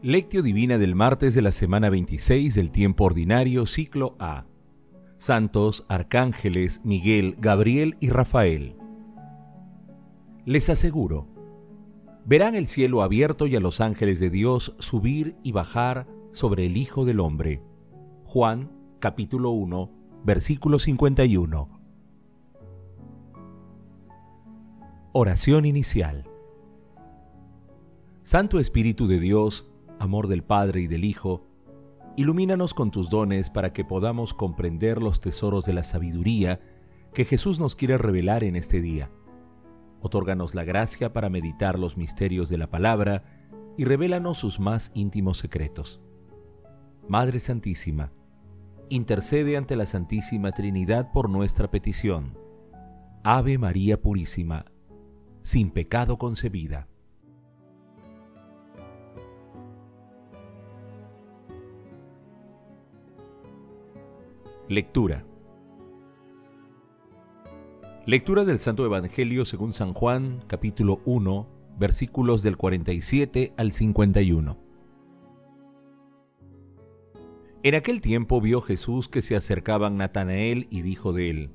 Lectio Divina del martes de la semana 26 del tiempo ordinario, ciclo A. Santos, Arcángeles, Miguel, Gabriel y Rafael. Les aseguro, verán el cielo abierto y a los ángeles de Dios subir y bajar sobre el Hijo del Hombre. Juan capítulo 1, versículo 51. Oración inicial. Santo Espíritu de Dios, amor del Padre y del Hijo, ilumínanos con tus dones para que podamos comprender los tesoros de la sabiduría que Jesús nos quiere revelar en este día. Otórganos la gracia para meditar los misterios de la palabra y revélanos sus más íntimos secretos. Madre Santísima, intercede ante la Santísima Trinidad por nuestra petición. Ave María Purísima, sin pecado concebida. Lectura. Lectura del Santo Evangelio según San Juan, capítulo 1, versículos del 47 al 51. En aquel tiempo vio Jesús que se acercaban Natanael y dijo de él,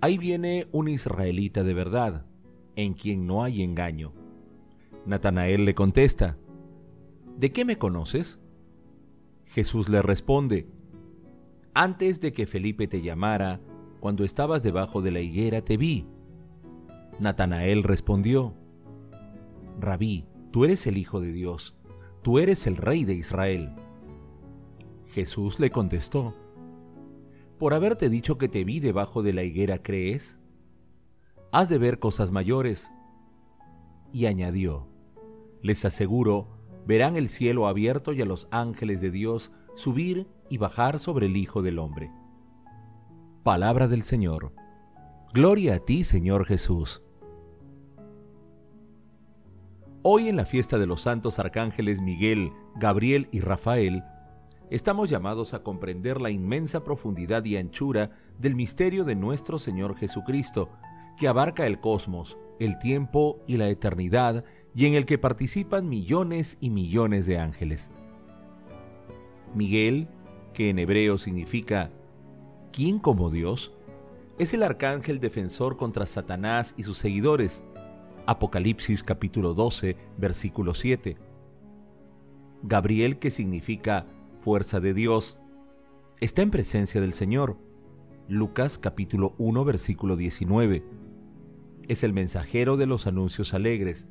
Ahí viene un israelita de verdad, en quien no hay engaño. Natanael le contesta, ¿De qué me conoces? Jesús le responde, antes de que Felipe te llamara, cuando estabas debajo de la higuera te vi. Natanael respondió, Rabí, tú eres el Hijo de Dios, tú eres el Rey de Israel. Jesús le contestó, ¿por haberte dicho que te vi debajo de la higuera crees? Has de ver cosas mayores. Y añadió, les aseguro, verán el cielo abierto y a los ángeles de Dios subir y bajar sobre el Hijo del Hombre. Palabra del Señor. Gloria a ti, Señor Jesús. Hoy en la fiesta de los santos arcángeles Miguel, Gabriel y Rafael, estamos llamados a comprender la inmensa profundidad y anchura del misterio de nuestro Señor Jesucristo, que abarca el cosmos, el tiempo y la eternidad, y en el que participan millones y millones de ángeles. Miguel, que en hebreo significa ¿quién como Dios? Es el arcángel defensor contra Satanás y sus seguidores. Apocalipsis capítulo 12, versículo 7. Gabriel, que significa fuerza de Dios, está en presencia del Señor. Lucas capítulo 1, versículo 19. Es el mensajero de los anuncios alegres.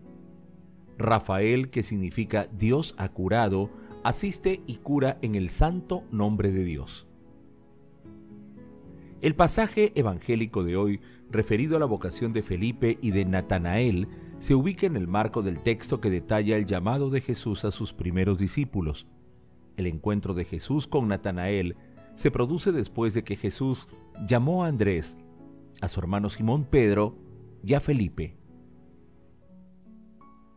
Rafael, que significa Dios ha curado, asiste y cura en el santo nombre de Dios. El pasaje evangélico de hoy, referido a la vocación de Felipe y de Natanael, se ubica en el marco del texto que detalla el llamado de Jesús a sus primeros discípulos. El encuentro de Jesús con Natanael se produce después de que Jesús llamó a Andrés, a su hermano Simón Pedro y a Felipe.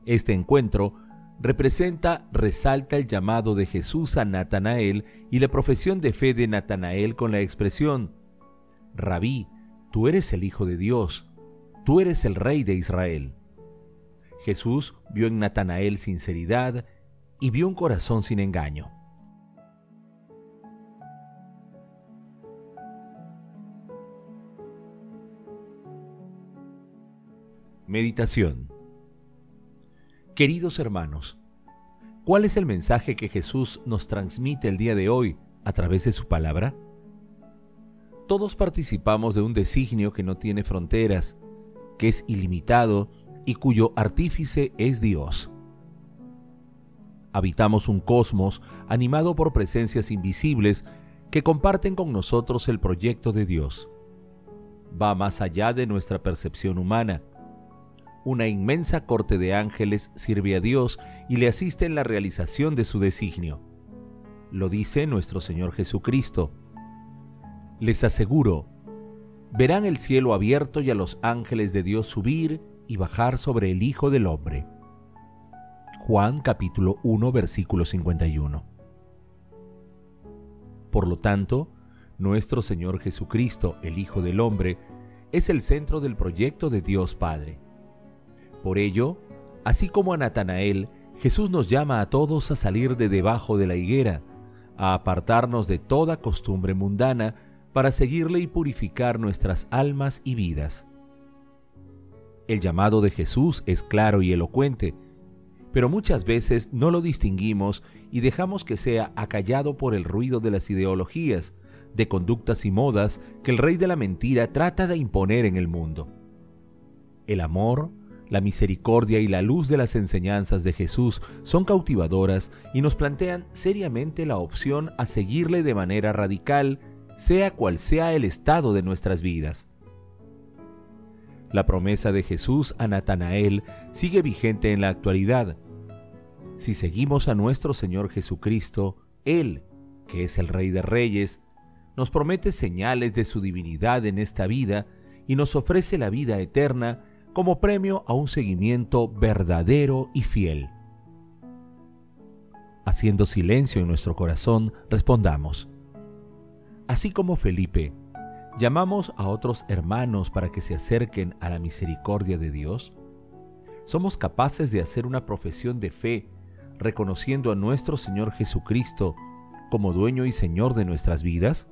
Este encuentro representa, resalta el llamado de Jesús a Natanael y la profesión de fe de Natanael con la expresión, Rabí, tú eres el Hijo de Dios, tú eres el Rey de Israel. Jesús vio en Natanael sinceridad y vio un corazón sin engaño. Meditación Queridos hermanos, ¿cuál es el mensaje que Jesús nos transmite el día de hoy a través de su palabra? Todos participamos de un designio que no tiene fronteras, que es ilimitado y cuyo artífice es Dios. Habitamos un cosmos animado por presencias invisibles que comparten con nosotros el proyecto de Dios. Va más allá de nuestra percepción humana una inmensa corte de ángeles sirve a Dios y le asiste en la realización de su designio. Lo dice nuestro Señor Jesucristo. Les aseguro, verán el cielo abierto y a los ángeles de Dios subir y bajar sobre el Hijo del Hombre. Juan capítulo 1 versículo 51. Por lo tanto, nuestro Señor Jesucristo, el Hijo del Hombre, es el centro del proyecto de Dios Padre por ello, así como a Natanael, Jesús nos llama a todos a salir de debajo de la higuera, a apartarnos de toda costumbre mundana para seguirle y purificar nuestras almas y vidas. El llamado de Jesús es claro y elocuente, pero muchas veces no lo distinguimos y dejamos que sea acallado por el ruido de las ideologías, de conductas y modas que el rey de la mentira trata de imponer en el mundo. El amor, la misericordia y la luz de las enseñanzas de Jesús son cautivadoras y nos plantean seriamente la opción a seguirle de manera radical, sea cual sea el estado de nuestras vidas. La promesa de Jesús a Natanael sigue vigente en la actualidad. Si seguimos a nuestro Señor Jesucristo, Él, que es el Rey de Reyes, nos promete señales de su divinidad en esta vida y nos ofrece la vida eterna como premio a un seguimiento verdadero y fiel. Haciendo silencio en nuestro corazón, respondamos. Así como Felipe, llamamos a otros hermanos para que se acerquen a la misericordia de Dios. ¿Somos capaces de hacer una profesión de fe reconociendo a nuestro Señor Jesucristo como dueño y Señor de nuestras vidas?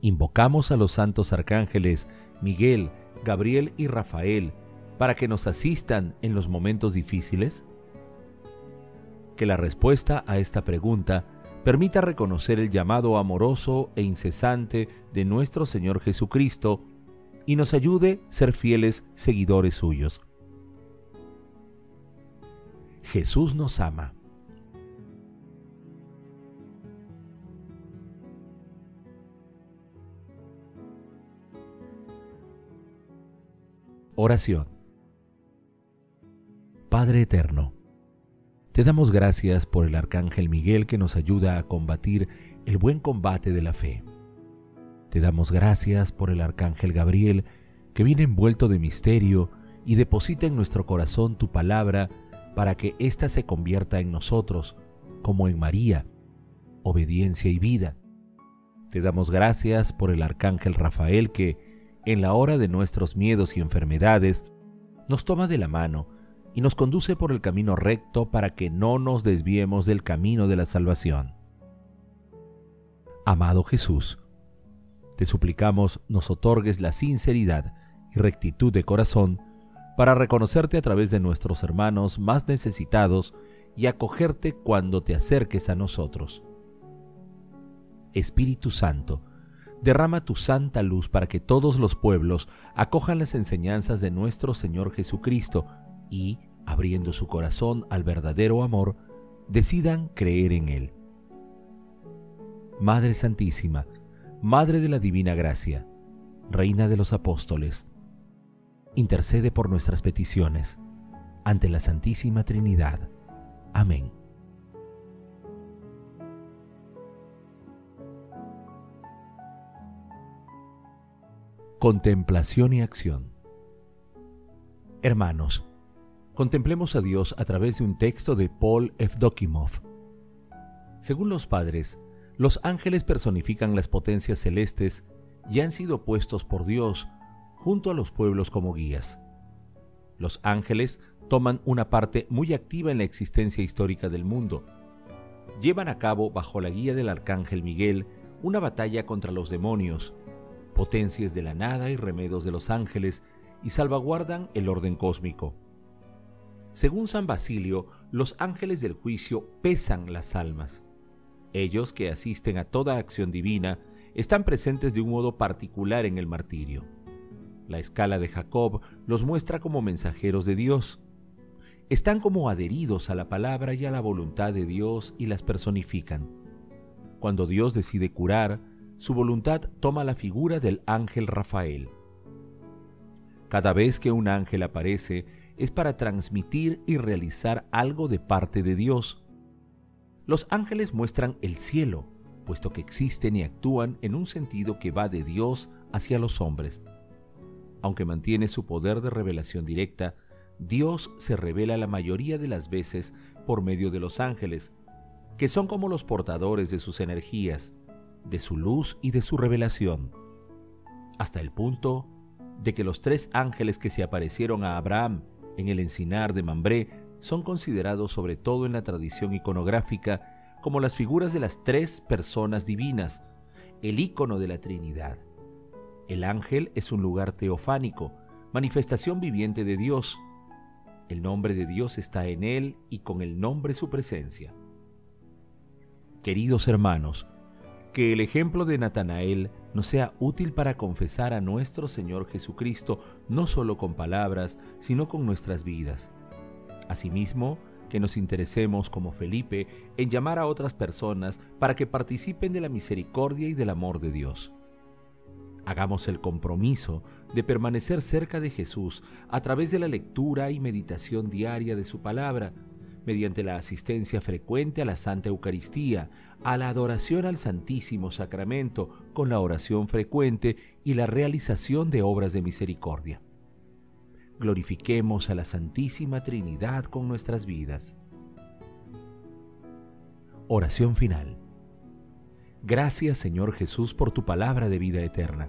Invocamos a los santos arcángeles Miguel, Gabriel y Rafael para que nos asistan en los momentos difíciles? Que la respuesta a esta pregunta permita reconocer el llamado amoroso e incesante de nuestro Señor Jesucristo y nos ayude a ser fieles seguidores suyos. Jesús nos ama. Oración. Padre Eterno, te damos gracias por el Arcángel Miguel que nos ayuda a combatir el buen combate de la fe. Te damos gracias por el Arcángel Gabriel que viene envuelto de misterio y deposita en nuestro corazón tu palabra para que ésta se convierta en nosotros, como en María, obediencia y vida. Te damos gracias por el Arcángel Rafael que, en la hora de nuestros miedos y enfermedades, nos toma de la mano y nos conduce por el camino recto para que no nos desviemos del camino de la salvación. Amado Jesús, te suplicamos nos otorgues la sinceridad y rectitud de corazón para reconocerte a través de nuestros hermanos más necesitados y acogerte cuando te acerques a nosotros. Espíritu Santo, derrama tu santa luz para que todos los pueblos acojan las enseñanzas de nuestro Señor Jesucristo y, abriendo su corazón al verdadero amor, decidan creer en Él. Madre Santísima, Madre de la Divina Gracia, Reina de los Apóstoles, intercede por nuestras peticiones ante la Santísima Trinidad. Amén. Contemplación y acción. Hermanos, contemplemos a Dios a través de un texto de Paul Evdokimov. Según los padres, los ángeles personifican las potencias celestes y han sido puestos por Dios junto a los pueblos como guías. Los ángeles toman una parte muy activa en la existencia histórica del mundo. Llevan a cabo, bajo la guía del arcángel Miguel, una batalla contra los demonios potencias de la nada y remedos de los ángeles, y salvaguardan el orden cósmico. Según San Basilio, los ángeles del juicio pesan las almas. Ellos que asisten a toda acción divina están presentes de un modo particular en el martirio. La escala de Jacob los muestra como mensajeros de Dios. Están como adheridos a la palabra y a la voluntad de Dios y las personifican. Cuando Dios decide curar, su voluntad toma la figura del ángel Rafael. Cada vez que un ángel aparece es para transmitir y realizar algo de parte de Dios. Los ángeles muestran el cielo, puesto que existen y actúan en un sentido que va de Dios hacia los hombres. Aunque mantiene su poder de revelación directa, Dios se revela la mayoría de las veces por medio de los ángeles, que son como los portadores de sus energías, de su luz y de su revelación, hasta el punto de que los tres ángeles que se aparecieron a Abraham en el encinar de Mambré son considerados sobre todo en la tradición iconográfica como las figuras de las tres personas divinas, el ícono de la Trinidad. El ángel es un lugar teofánico, manifestación viviente de Dios. El nombre de Dios está en él y con el nombre su presencia. Queridos hermanos, que el ejemplo de Natanael nos sea útil para confesar a nuestro Señor Jesucristo no solo con palabras, sino con nuestras vidas. Asimismo, que nos interesemos como Felipe en llamar a otras personas para que participen de la misericordia y del amor de Dios. Hagamos el compromiso de permanecer cerca de Jesús a través de la lectura y meditación diaria de su palabra, mediante la asistencia frecuente a la Santa Eucaristía, a la adoración al Santísimo Sacramento, con la oración frecuente y la realización de obras de misericordia. Glorifiquemos a la Santísima Trinidad con nuestras vidas. Oración final. Gracias Señor Jesús por tu palabra de vida eterna.